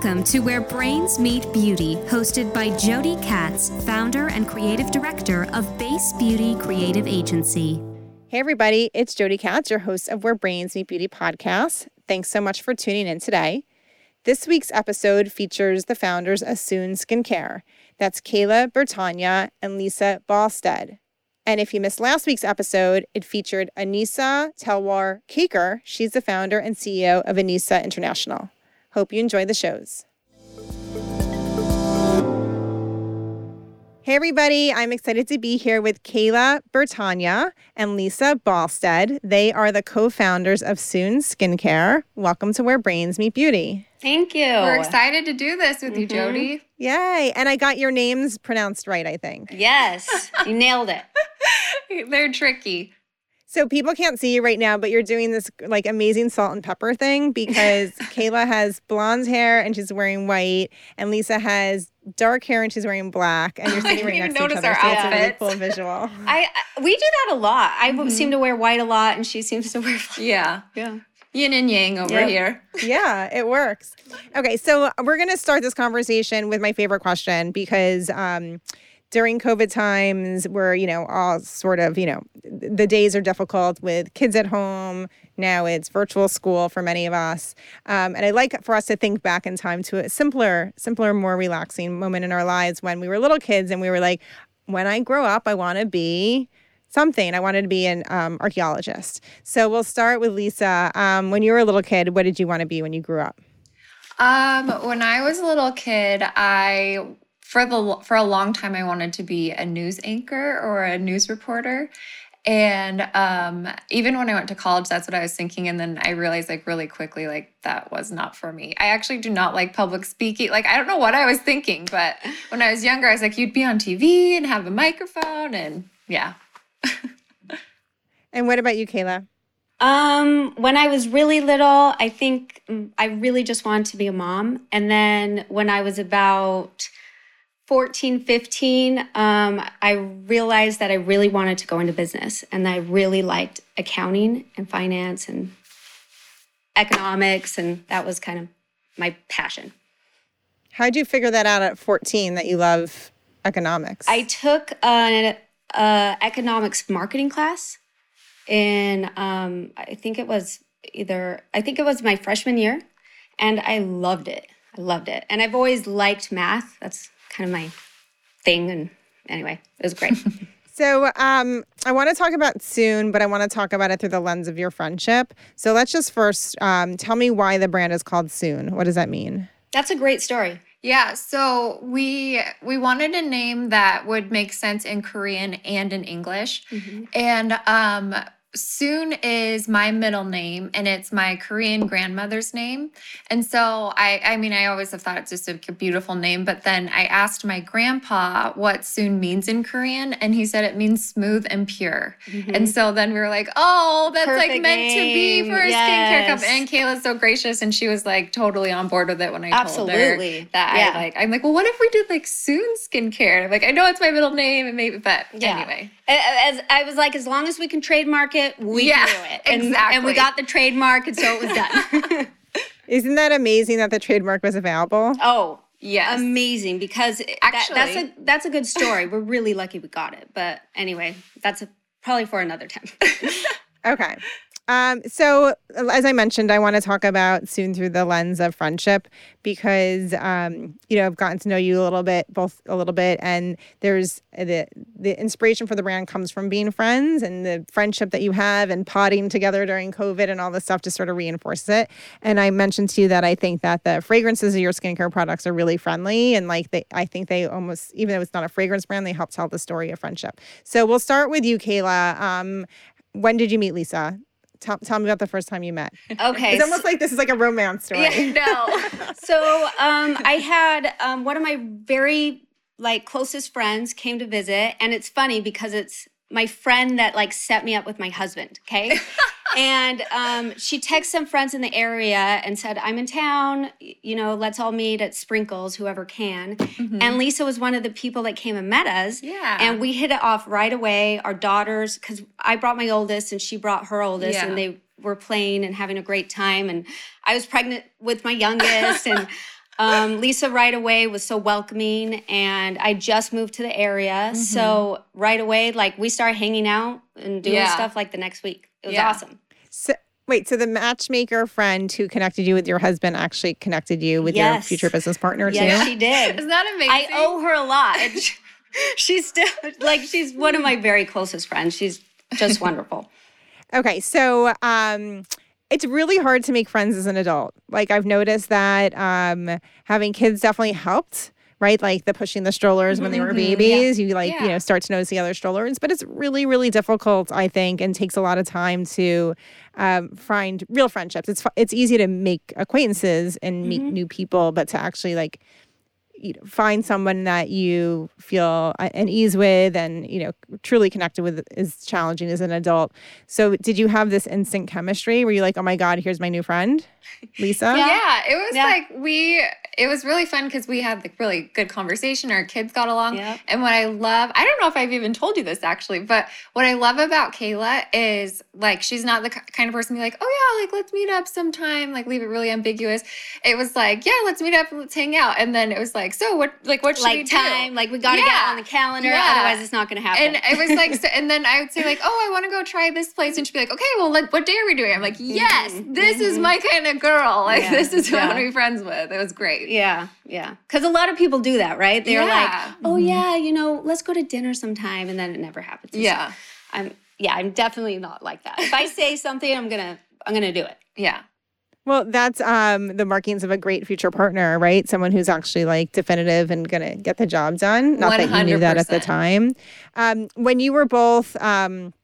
Welcome to Where Brains Meet Beauty, hosted by Jody Katz, founder and creative director of Base Beauty Creative Agency. Hey, everybody, it's Jody Katz, your host of Where Brains Meet Beauty podcast. Thanks so much for tuning in today. This week's episode features the founders of Soon Skincare. That's Kayla Bertagna and Lisa Balstead. And if you missed last week's episode, it featured Anisa Telwar Kaicker. She's the founder and CEO of Anisa International. Hope you enjoy the shows. Hey, everybody. I'm excited to be here with Kayla Bertagna and Lisa Balstead. They are the co founders of Soon Skincare. Welcome to Where Brains Meet Beauty. Thank you. We're excited to do this with mm-hmm. you, Jody. Yay. And I got your names pronounced right, I think. Yes, you nailed it. They're tricky. So people can't see you right now, but you're doing this like amazing salt and pepper thing because Kayla has blonde hair and she's wearing white, and Lisa has dark hair and she's wearing black, and you're sitting right next to each other. Our so it's a really cool visual. I, I, we do that a lot. I mm-hmm. seem to wear white a lot, and she seems to wear black. Yeah, yeah. Yin and yang over yep. here. yeah, it works. Okay, so we're gonna start this conversation with my favorite question because um, during COVID times where, you know, all sort of, you know, the days are difficult with kids at home. Now it's virtual school for many of us. Um, and I like for us to think back in time to a simpler, simpler, more relaxing moment in our lives when we were little kids and we were like, when I grow up, I want to be something. I wanted to be an um, archaeologist. So we'll start with Lisa. Um, when you were a little kid, what did you want to be when you grew up? Um, when I was a little kid, I for the for a long time I wanted to be a news anchor or a news reporter. And um, even when I went to college, that's what I was thinking. And then I realized, like, really quickly, like, that was not for me. I actually do not like public speaking. Like, I don't know what I was thinking, but when I was younger, I was like, you'd be on TV and have a microphone. And yeah. and what about you, Kayla? Um, when I was really little, I think mm, I really just wanted to be a mom. And then when I was about 14, 15, um, I realized that I really wanted to go into business and I really liked accounting and finance and economics. And that was kind of my passion. How'd you figure that out at 14 that you love economics? I took an economics marketing class in, um, I think it was either, I think it was my freshman year. And I loved it. I loved it. And I've always liked math. That's kind of my thing. And anyway, it was great. So, um, I want to talk about soon, but I want to talk about it through the lens of your friendship. So, let's just first um, tell me why the brand is called Soon. What does that mean? That's a great story. Yeah, so we we wanted a name that would make sense in Korean and in English, mm-hmm. and um, Soon is my middle name and it's my Korean grandmother's name. And so I I mean I always have thought it's just a beautiful name, but then I asked my grandpa what Soon means in Korean and he said it means smooth and pure. Mm-hmm. And so then we were like, "Oh, that's Perfect like meant name. to be for a yes. skincare company." And Kayla's so gracious and she was like totally on board with it when I Absolutely. told her that yeah. I like I'm like, "Well, what if we did like Soon skincare?" I'm like, "I know it's my middle name and maybe but yeah. anyway." As I was like, as long as we can trademark it, we yeah, can do it. And, exactly. And we got the trademark, and so it was done. Isn't that amazing that the trademark was available? Oh, Yes. Amazing because Actually, that, that's a that's a good story. We're really lucky we got it. But anyway, that's a, probably for another time. okay. Um, so, as I mentioned, I want to talk about soon through the lens of friendship because, um, you know, I've gotten to know you a little bit, both a little bit, and there's the the inspiration for the brand comes from being friends and the friendship that you have and potting together during COVID and all this stuff to sort of reinforces it. And I mentioned to you that I think that the fragrances of your skincare products are really friendly and like they, I think they almost, even though it's not a fragrance brand, they help tell the story of friendship. So we'll start with you, Kayla. Um, when did you meet Lisa? Tell, tell me about the first time you met. Okay. It's almost like this is like a romance story. Yeah, no. so um, I had um, one of my very like closest friends came to visit, and it's funny because it's my friend that like set me up with my husband. Okay. and um, she texted some friends in the area and said, I'm in town, you know, let's all meet at Sprinkles, whoever can. Mm-hmm. And Lisa was one of the people that came and met us. Yeah. And we hit it off right away. Our daughters, because I brought my oldest and she brought her oldest, yeah. and they were playing and having a great time. And I was pregnant with my youngest. and Um, Lisa right away was so welcoming, and I just moved to the area, so right away, like we started hanging out and doing Yeah. stuff like the next week. It was Yeah. awesome. So, wait, so the matchmaker friend who connected you with your husband actually connected you with your future business partner Yes, too? she did. Isn't that amazing? I owe her a lot. She's still like she's one of my very closest friends. She's just wonderful. Okay, so um, it's really hard to make friends as an adult. Like I've noticed that um, having kids definitely helped. Right, like the pushing the strollers when they were babies, you like you Mm-hmm. Know start to notice the other strollers, but it's really really difficult, I think, and takes a lot of time to um, find real friendships. It's it's easy to make acquaintances and meet Mm-hmm. new people, but to actually like you know, find someone that you feel a- at ease with and you know truly connected with is challenging as an adult. So, did you have this instant chemistry? Were you like, "Oh my God, here's my new friend, Lisa"? Yeah, it was Yeah. like we it was really fun because we had like really good conversation. Our kids got along. Yep. And what I love, I don't know if I've even told you this actually, but what I love about Kayla is like she's not the kind of person to be like, oh yeah, like let's meet up sometime, like leave it really ambiguous. It was like, yeah, let's meet up and let's hang out. And then it was like, so what like what should we like do? time, like we got to get on the calendar, Yeah. otherwise it's not going to happen. And it was like, so, and then I would say like, oh, I want to go try this place, and she'd be like, okay, well, like, what day are we doing? I'm like, yes, this is my kind of girl. Like, Mm-hmm. Yeah. this is who I want to be friends with. It was great. yeah, yeah. Because a lot of people do that, right? They're Yeah. like, oh yeah, you know, let's go to dinner sometime, and then it never happens. So Yeah, I'm yeah, I'm definitely not like that. If I say something, I'm gonna I'm gonna do it. yeah. Well, that's um, the markings of a great future partner, right? Someone who's actually like definitive and going to get the job done. Not that you knew that at the time. Um, when you were both, um,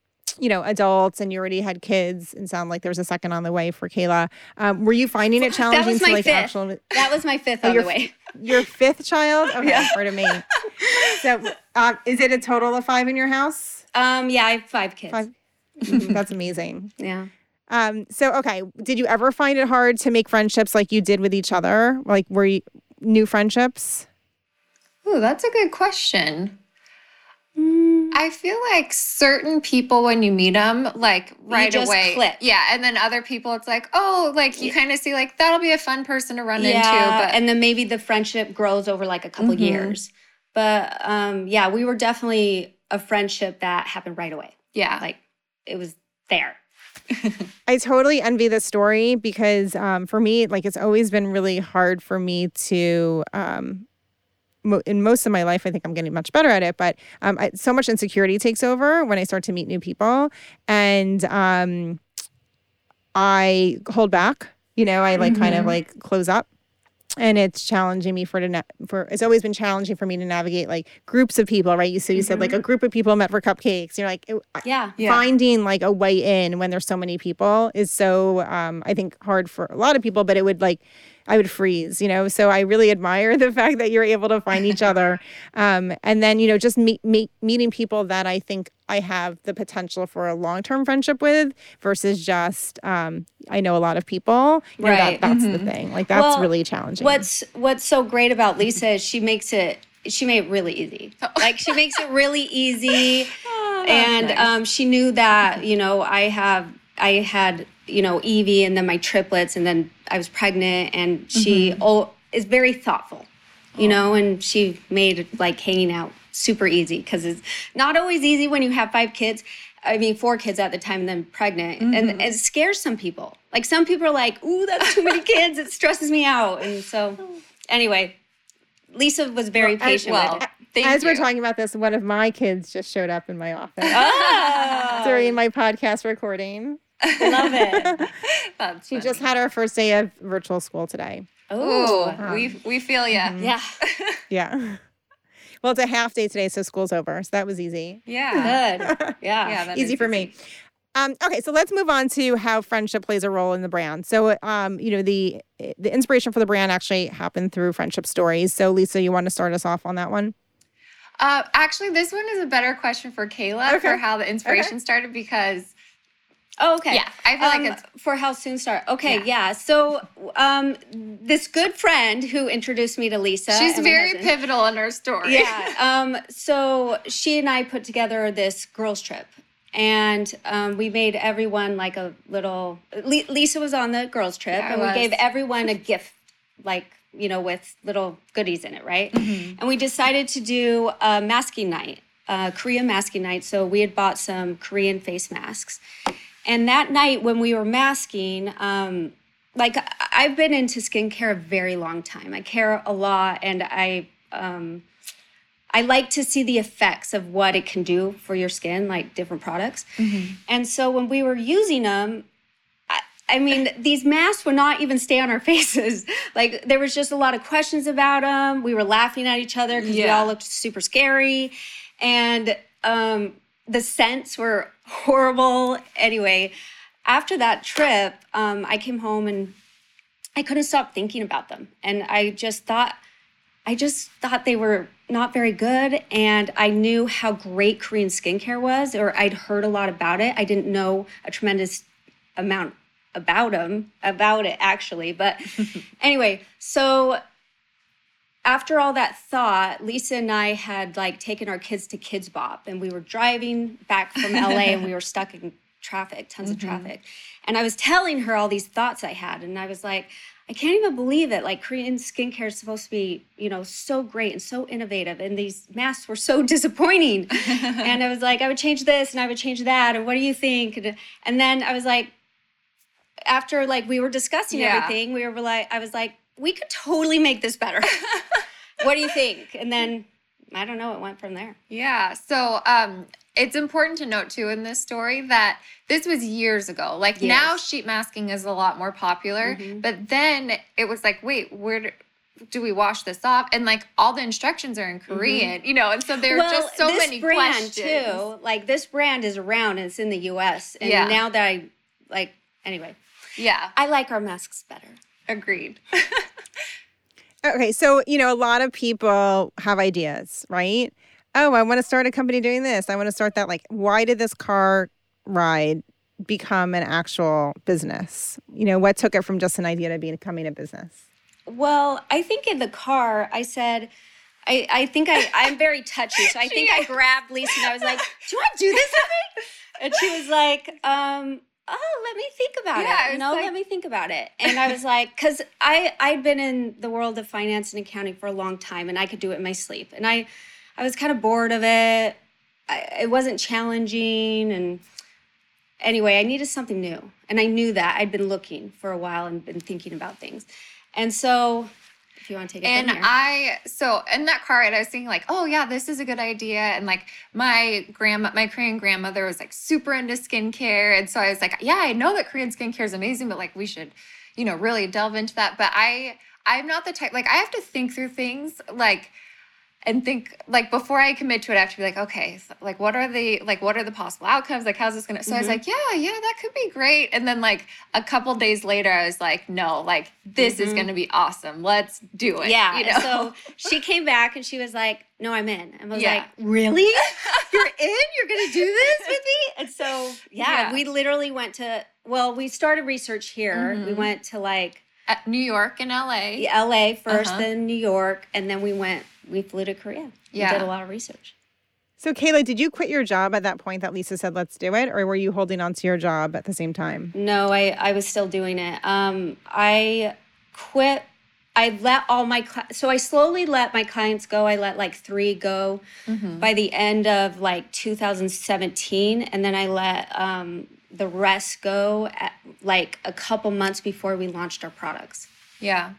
you know, adults and you already had kids, and sound like there was a second on the way for Kayla. Um, were you finding it challenging was to like fifth. actual That was my fifth Oh, on the you're f- way. your fifth child? Okay, pardon me. So, uh, is it a total of five in your house? Um, yeah, I have five kids. Five. Mhm, That's amazing. Yeah. Um, so okay, did you ever find it hard to make friendships like you did with each other? Like were you new friendships? Ooh, that's a good question. Mm, I feel like certain people, when you meet them, like right just away, click. yeah, and then other people, it's like, oh, like you kind of see, like that'll be a fun person to run yeah, into. But and then maybe the friendship grows over like a couple Mhm. years. But um, yeah, we were definitely a friendship that happened right away. yeah, Like it was there. I totally envy this story because um, for me, like it's always been really hard for me to. Um, mo- in most of my life, I think I'm getting much better at it, but um, I, so much insecurity takes over when I start to meet new people, and um, I hold back. You know, I like kind of Mhm. like close up. And it's challenging me for to na- for it's always been challenging for me to navigate like groups of people right? You so you said like a group of people met for cupcakes. You're like it- Yeah. Yeah. finding like a way in when there's so many people is so um i think hard for a lot of people but it would like i would freeze you know? So i really admire the fact that you're able to find each other. Um and then you know just meet, meet meeting people that i think i have the potential for a long-term friendship with versus just um i know a lot of people you know, Right. that, that's the thing like that's Well, really challenging What's what's so great about Lisa is she makes it she made it really easy. Like she makes it really easy. and nice. um, she knew that, you know, I have I had, you know, Evie and then my triplets and then I was pregnant and she oh, is very thoughtful. You know, and she made like hanging out super easy because it's not always easy when you have five kids. I mean, four kids at the time and then pregnant. And mm-hmm. it scares some people. Like some people are like, ooh, that's too many kids. It stresses me out. And so, anyway, Lisa was very Well, I- patient well, with it. thank as you. we're talking about this one of my kids just showed up in my office Oh, during my podcast recording love it. She funny. just had her first day of virtual school today Ooh, Oh, we we feel ya. yeah. yeah well it's a half day today so school's over so that was easy Yeah. Good. Yeah. Yeah, easy is for me. Um, okay, so let's move on to how friendship plays a role in the brand. So, um, you know, the the inspiration for the brand actually happened through friendship stories. So, Lisa, you want to start us off on that one? Uh, actually, this one is a better question for Kayla Okay. for how the inspiration started because Oh, okay. yeah, I feel Um, like it's for how soon start. Okay, Yeah. yeah. So, um, this good friend who introduced me to Lisa. she's very pivotal in our story. Yeah. Um, so she and I put together this girls trip, and um, we made everyone like a little. Le- Lisa was on the girls trip, Yeah, and we gave everyone a gift, like you know, with little goodies in it, right? Mm-hmm. And we decided to do a masking night, a Korean masking night. So we had bought some Korean face masks. And that night when we were masking, um, like I've been into skincare a very long time. I care a lot and I um, I like to see the effects of what it can do for your skin, like different products. Mm-hmm. And so when we were using them, I mean, these masks would not even stay on our faces. Like there was just a lot of questions about them. We were laughing at each other because yeah. we all looked super scary, and um, the scents were horrible. Anyway, after that trip, um, I came home and I couldn't stop thinking about them, and I just thought, I just thought they were not very good, and I knew how great Korean skincare was, or I'd heard a lot about it. I didn't know a tremendous amount about them, about it actually. But anyway, so after all that thought, Lisa and I had like taken our kids to Kidz Bop and we were driving back from LA and we were stuck in traffic, tons mm-hmm. of traffic. And I was telling her all these thoughts I had. And I was like, I can't even believe it. Like Korean skincare is supposed to be, you know, so great and so innovative. And these masks were so disappointing. and I was like, I would change this and I would change that. And what do you think? And, and then I was like, after like we were discussing yeah. everything, we were like, I was like, we could totally make this better. What do you think? And then I don't know, it went from there. Yeah. So um it's important to note too in this story that this was years ago. Like yes. now sheet masking is a lot more popular, mm-hmm. but then it was like, wait, where do, do we wash this off? And like all the instructions are in mm-hmm. Korean, mm-hmm. you know, and so there well, are just so many brand questions. too. Like this brand is around and it's in the US. And yeah. now that I like anyway. Yeah. I like our masks better. Agreed. okay, so you know, a lot of people have ideas, right? Oh, I want to start a company doing this. I want to start that. Like, why did this car ride become an actual business? You know, what took it from just an idea to becoming a business? Well, I think in the car, I said, I, I think I, I'm very touchy. So I think I grabbed Lisa and I was like, Do you want to do this with me? And she was like, um, oh let me think about yeah, it you know like... let me think about it. And i was like because i i'd been in the world of finance and accounting for a long time and i could do it in my sleep. And i i was kind of bored of it. I, it wasn't challenging and anyway i needed something new. And i knew that. I'd been looking for a while and been thinking about things. And so if you want to take it. And I so in that car, and I was thinking like, oh yeah, this is a good idea. And like my grandma, my Korean grandmother was like super into skincare, and so I was like, yeah, I know that Korean skincare is amazing, but like we should, you know, really delve into that. But I, I'm not the type like I have to think through things like and think like before I commit to it, I have to be like, okay, so, like what are the like what are the possible outcomes? Like how's this gonna? So mm-hmm. I was mm-hmm. like, yeah, yeah, that could be great. And then like a couple days later, I was like, no, like this mm-hmm. is gonna be awesome. Let's do it. Yeah. You know? So she came back and she was like, no, I'm in. And I was yeah. like, really? You're in? You're gonna do this with me? And so yeah, yeah. we literally went to. Well, we started research here. Mm-hmm. We went to like. At New York and LA. LA 1st uh-huh. then New York, and then we went we flew to Korea. Yeah. We did a lot of research. So, Kayla, did you quit your job at that point that Lisa said, let's do it? Or were you holding on to your job at the same time? No, I, I was still doing it. Um, I quit. I let all my, so I slowly let my clients go. I let like three go mm-hmm. by the end of like 2017. And then I let um, the rest go at, like a couple months before we launched our products. Yeah.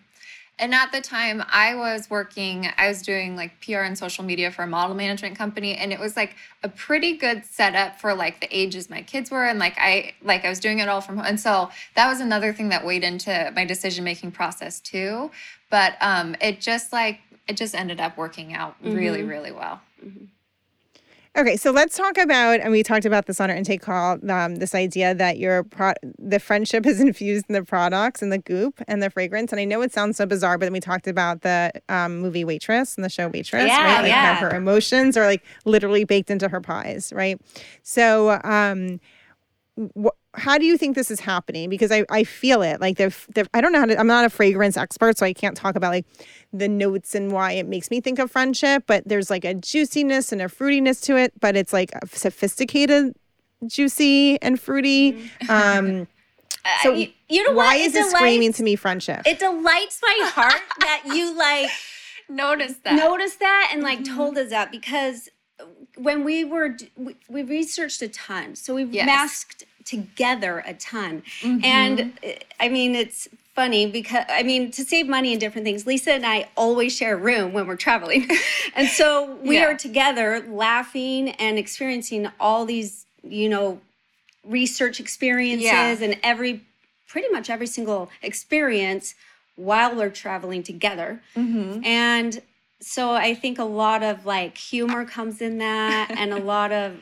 And at the time, I was working, I was doing like PR and social media for a model management company. And it was like a pretty good setup for like the ages my kids were. And like I, like I was doing it all from home. And so that was another thing that weighed into my decision making process too. But um, it just like, it just ended up working out mm-hmm. really, really well. Mm-hmm. Okay, so let's talk about, and we talked about this on our intake call. Um, this idea that your pro- the friendship is infused in the products and the goop and the fragrance. And I know it sounds so bizarre, but then we talked about the um, movie Waitress and the show Waitress, yeah, right? Like yeah. her emotions are like literally baked into her pies, right? So, um, wh- how do you think this is happening? Because I, I feel it. Like the, the I don't know how to. I'm not a fragrance expert, so I can't talk about like the notes and why it makes me think of friendship. But there's like a juiciness and a fruitiness to it, but it's like sophisticated, juicy and fruity. Mm-hmm. Um, So you, you know why what? is it it screaming to me friendship? It delights my heart that you like noticed that. noticed that and like Mm-hmm. told us that because when we were we, we researched a ton so we've Yes. masked together a ton Mm-hmm. and uh, i mean it's funny because i mean to save money and different things lisa and i always share a room when we're traveling and so we Yeah. are together laughing and experiencing all these you know research experiences Yeah. and every pretty much every single experience while we're traveling together Mm-hmm. and so I think a lot of like humor comes in that and a lot of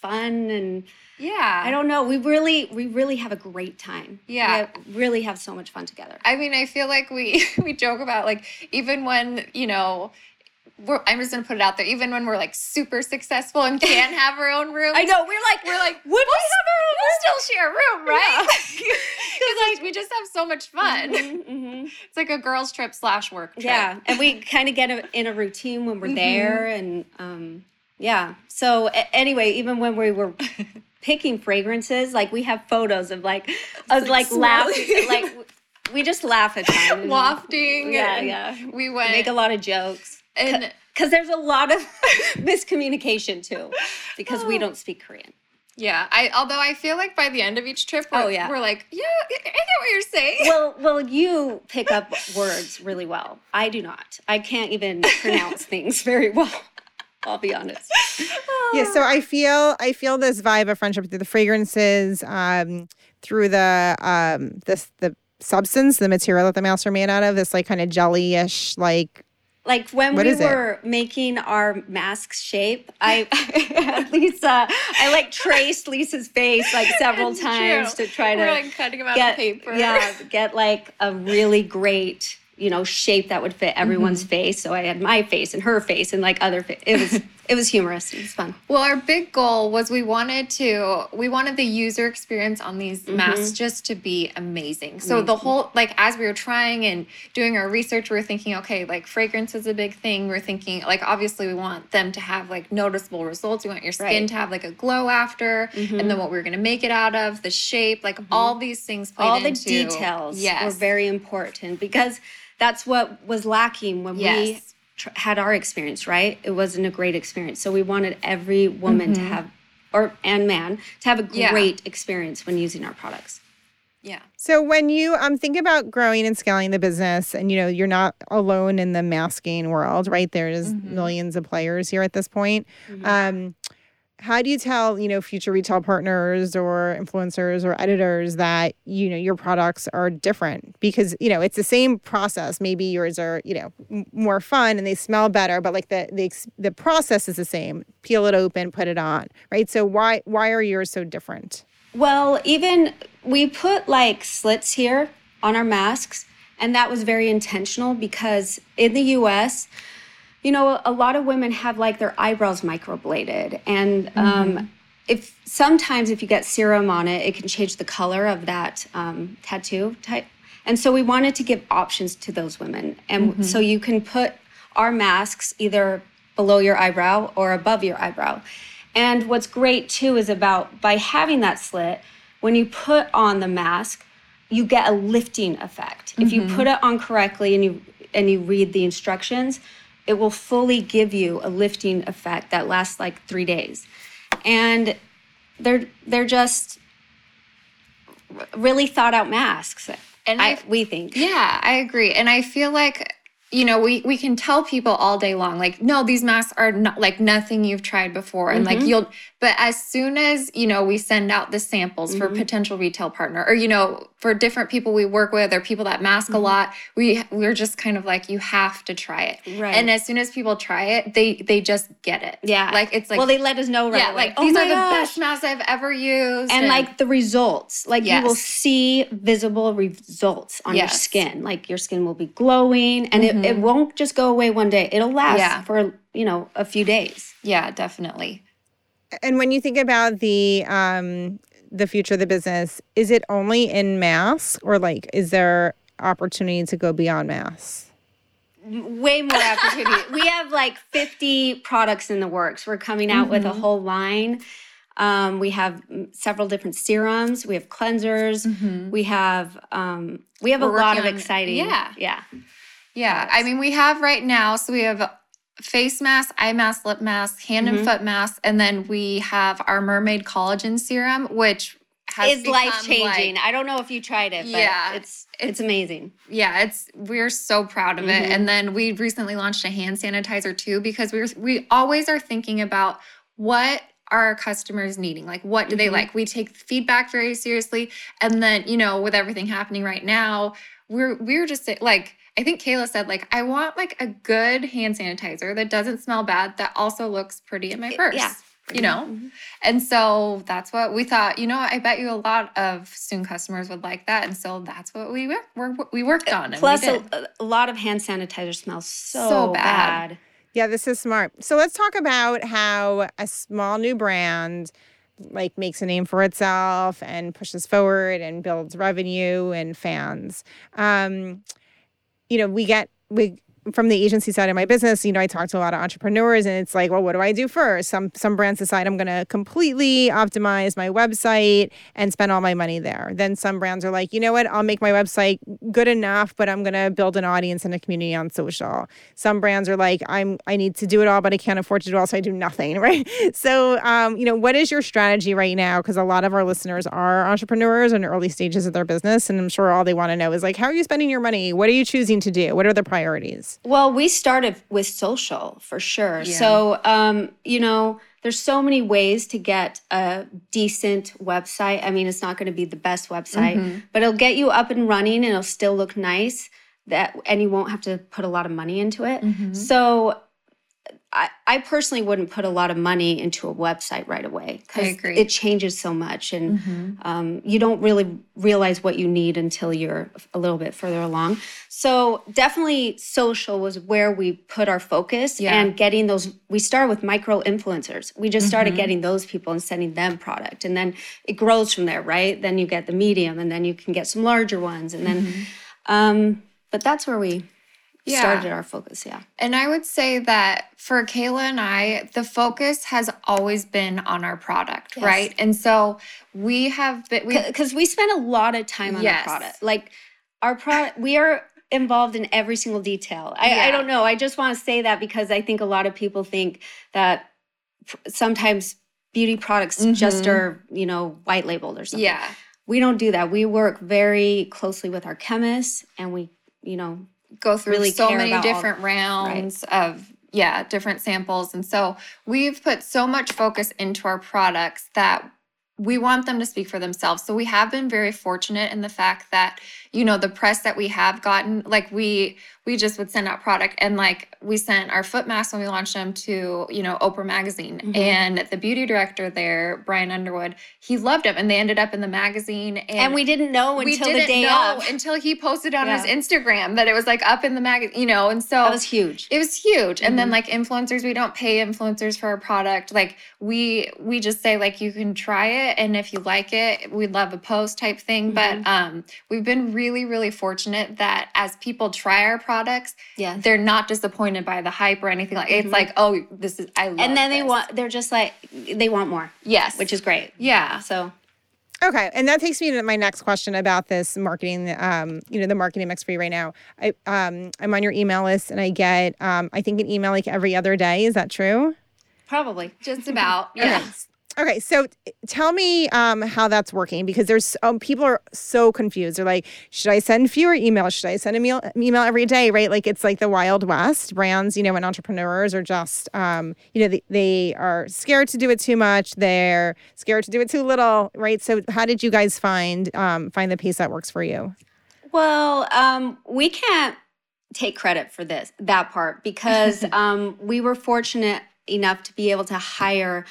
fun and Yeah. I don't know. We really we really have a great time. Yeah. We really have so much fun together. I mean, I feel like we we joke about like even when you know. We're, I'm just gonna put it out there. Even when we're like super successful and can't have our own room, I know. We're like we're like, would we have our own we'll still share a room, right? Because like we just have so much fun. Mhm. It's like a girls' trip slash work trip. Yeah, and we kind of get a, in a routine when we're Mm-hmm. there, and um, yeah. So a- anyway, even when we were picking fragrances, like we have photos of like us like like laughing, like we just laugh at times. wafting. Yeah, and yeah. We went make a lot of jokes. and Because there's a lot of miscommunication too, because we oh. don't speak Korean. yeah. I although I feel like by the end of each trip, we're, Oh, yeah. we're like, yeah, I I get what you're saying. Well, well, you pick up words really well. I do not. I can't even pronounce things very well. I'll be honest. yeah, so I feel I feel this vibe of friendship through the fragrances, um, through the um this the substance, the material that the masks are made out of, this like kind of jelly-ish like Like when What we is it? were making our mask shape, I Lisa, I like traced Lisa's face like several It's times true. to try to we're like cutting them out get of paper. yeah, get like a really great you know shape that would fit everyone's Mm-hmm. face. So I had my face and her face and like other. Fa- it was it was humorous. It was fun. Well, our big goal was we wanted to we wanted the user experience on these Mm-hmm. masks just to be amazing. So the whole like as we were trying and doing our research, we were thinking, okay, like fragrance is a big thing. We are thinking like obviously we want them to have like noticeable results. We want your skin Right. Mm-hmm. to have like a glow after, and then what we are gonna make it out of, the shape, like all these things all the into- details Yes. were very important because that's what was lacking when we Yes. tr- had our experience right it wasn't a great experience so we wanted every woman to have or and man to have a Mm-hmm. Yeah. great experience when using our products yeah. So when you um think about growing and scaling the business, and you know you're not alone in the masking world, right? There's Mm-hmm. millions of players here at this point. Um, how do you tell you know future retail partners or influencers or editors that you know your products are different because you know it's the same process. Maybe yours are you know more fun and they smell better, but like the the the process is the same. Peel it open, put it on, right? So why why are yours so different? well even we put like slits here on our masks and that was very intentional because in the us you know a lot of women have like their eyebrows microbladed. And um, if sometimes if you get serum on it it can change the color of that um, tattoo type. And so we wanted to give options to those women. And so you can put our masks either below your eyebrow or above your eyebrow. And what's great too is about by having that slit when you put on the mask you get a lifting effect. If you put it on correctly and you and you read the instructions, it will fully give you a lifting effect that lasts like 3 days. And they're they're just really thought out masks. And I, I- we think. Yeah, I agree. And I feel like, you know, we we can tell people all day long, like, no, these masks are not like nothing you've tried before. And like mm-hmm. you'll but as soon as, you know, we send out the samples for potential retail partner or, you know, for different people we work with or people that mask a lot, we we're just kind of like, you have to try it. Right. And as soon as people try it, they they just get it. Yeah. Like it's like well, they let us know right yeah, away. like "Oh these are the gosh." best masks I've ever used. and like the results like you will see visible results on your Yes. Mm-hmm. skin like your skin will be glowing and it, it won't just go away one day it'll last Yeah. for you know a few days yeah, definitely. And when you think about the um the future of the business, is it only in mass or like is there opportunity to go beyond mass? way more opportunity we have like 50 products in the works we're coming out with a whole line Um, we have several different serums. We have cleansers. We have um, we have Mm-hmm. We're a lot of working on- exciting. yeah. yeah. Yeah, I mean, we have right now, so we have face mask, eye mask, lip mask, hand Mm-hmm. and foot mask, and then we have our mermaid collagen serum, which has It's life changing. like- I don't know if you tried it, but Yeah, it's it's amazing. yeah, it's we're so proud of Mm-hmm. it. And then we recently launched a hand sanitizer too because we're we always are thinking about what are our customers needing? Like what do they Mm-hmm. like? We take feedback very seriously. And then, you know, with everything happening right now, we're we're just like I think Kayla said like I want like a good hand sanitizer that doesn't smell bad that also looks pretty in my purse. yeah. You know? Mm-hmm. And so that's what we thought, you know, I bet you a lot of soon customers would like that. And so that's what we wor- we we worked on. And Plus, a, a lot of hand sanitizer smells so, So bad. bad. Yeah, this is smart. So let's talk about how a small new brand like makes a name for itself and pushes forward and builds revenue and fans. Um, you know, we get we from the agency side of my business, you know, I talk to a lot of entrepreneurs and it's like, well, what do I do first? Some some brands decide I'm to completely optimize my website and spend all my money there. Then some brands are like, you know what? I'll make my website good enough, but I'm to build an audience and a community on social. Some brands are like, I'm I need to do it all, but I can't afford to do all, so I do nothing, right? So, um, you know, what is your strategy right now? Because a lot of our listeners are entrepreneurs in early stages of their business, and I'm sure all they want to know is like, how are you spending your money? What are you choosing to do? What are the priorities? Well, we started with social for sure. Yeah. So, um, you know, there's so many ways to get a decent website. I mean, it's not going to be the best website, Mm-hmm. but it'll get you up and running and it'll still look nice. That and you won't have to put a lot of money into it. Mm-hmm. So, I, I personally wouldn't put a lot of money into a website right away because. It changes so much, and um, you don't really realize what you need until you're a little bit further along. So definitely, social was where we put our focus, Yeah. and getting those. We started with micro influencers. We just started getting those people and sending them product, and then it grows from there, right? Then you get the medium, and then you can get some larger ones, and then. Um, but that's where we. Yeah. started our focus. Yeah. And I would say that for Kayla and I, the focus has always been on our product, Yes. right? And so we have been, because we spend a lot of time on Yes. the product. Like our product, we are involved in every single detail. I, Yeah. I don't know. I just want to say that because I think a lot of people think that sometimes beauty products just mm-hmm. are, you know, white labeled or something. yeah. We don't do that. We work very closely with our chemists and we, you know, go through really so many about all- different rounds of yeah different samples. And so we've put so much focus into our products that we want them to speak for themselves. So we have been very fortunate in the fact that you know the press that we have gotten like we we just would send out product and like we sent our foot masks when we launched them to you know oprah magazine Mhm. and the beauty director there brian underwood he loved them and they ended up in the magazine and, and, we didn't know until didn't the day know of. until he posted on his Instagram that it was like up in the magazine, you know, and so That was huge. it was huge. And then Mhm. like influencers, we don't pay influencers for our product. Like we we just say like you can try it and if you like it, we'd love a post type thing. Mm-hmm. But um we've been really, really fortunate that as people try our products, yeah. they're not disappointed by the hype or anything like it's Mhm. like, oh, this is I love And then they this. want, they're just like, they want more, Yes. which is great. yeah. So, Okay, and that takes me to my next question about this marketing. Um, you know, the marketing mix for you right now. I um, I'm on your email list, and I get um, I think an email like every other day. Is that true? probably. Just about. Okay. Yeah. Okay, so tell me um, how that's working because there's um, people are so confused. They're like, should I send fewer emails? Should I send an email, email every day? Right? Like it's like the wild west. Brands, you know, and entrepreneurs are just, um, you know, they, they are scared to do it too much. They're scared to do it too little. Right? So how did you guys find um, find the pace that works for you? Well, um, we can't take credit for this, that part, because um, we were fortunate enough to be able to hire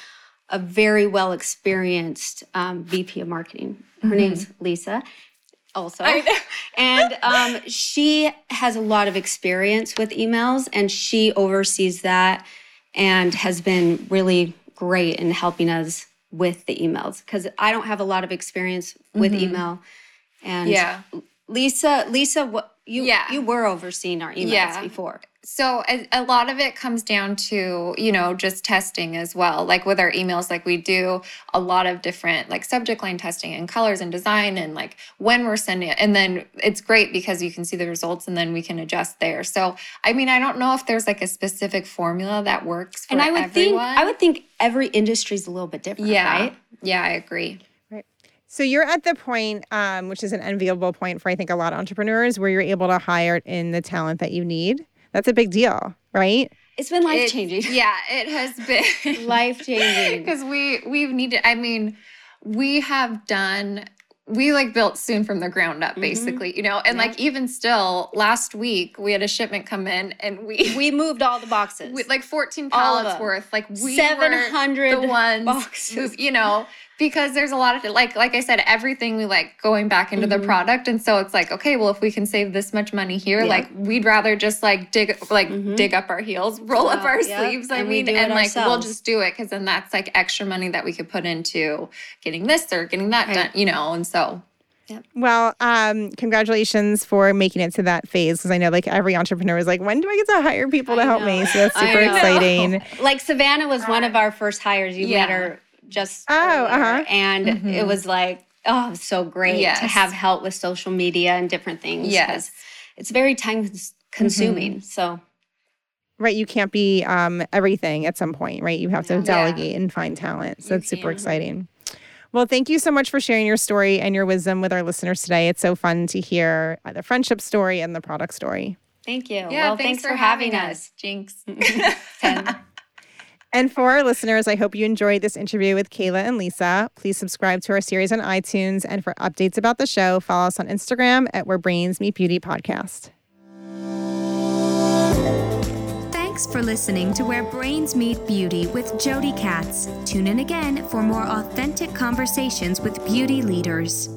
a very well experienced um, VP of marketing. Her name's Lisa, also. and um, she has a lot of experience with emails and she oversees that and has been really great in helping us with the emails because I don't have a lot of experience with email. And Yeah. Lisa, Lisa, what you Yeah. you were overseeing our emails Yeah. before. So a, a lot of it comes down to, you know, just testing as well. Like with our emails, like we do a lot of different like subject line testing and colors and design and like when we're sending it. And then it's great because you can see the results and then we can adjust there. So I mean, I don't know if there's like a specific formula that works for And I would think. I would think every industry is a little bit different, yeah. right? Yeah, I agree. So you're at the point, um, which is an enviable point for I think a lot of entrepreneurs, where you're able to hire in the talent that you need. That's a big deal, right? It's been life changing. Yeah, it has been Life changing. because we we've needed i mean we have done we like built soon from the ground up basically you know and Yeah. like even still last week we had a shipment come in and we, We moved all the boxes. we like 14 pallets worth like we 700 the ones boxes. who- you know because there's a lot of like like i said everything we like going back into the Mhm. product and so it's like okay well if we can save this much money here Yeah. like we'd rather just like dig like Mhm. dig up our heels roll up our yep, sleeves i and mean do it and like we'll just do it because then that's like extra money that we could put into getting this or getting that Right. done you know and so Well, um, congratulations for making it to that phase because I know like every entrepreneur is like, when do I get to hire people to I help me? So that's super exciting. like Savannah was one of our first hires. You met her just Oh, uh-huh. and it Mhm. was like oh, was so great to have help with social media and different things. 'cause Yes. it's very time cons- consuming. So Right. You can't be um, everything at some point, right? You have to Yeah. delegate and find talent. So You it's super exciting. Well, thank you so much for sharing your story and your wisdom with our listeners today. It's so fun to hear uh, the friendship story and the product story. thank you. yeah well, thanks, for, having us. jinx Ten. And for our listeners, I hope you enjoyed this interview with Kayla and Lisa. Please subscribe to our series on iTunes. And for updates about the show, follow us on Instagram at Where Brains Meet Beauty Podcast. Thanks for listening to Where Brains Meet Beauty with Jody Katz. Tune in again for more authentic conversations with beauty leaders.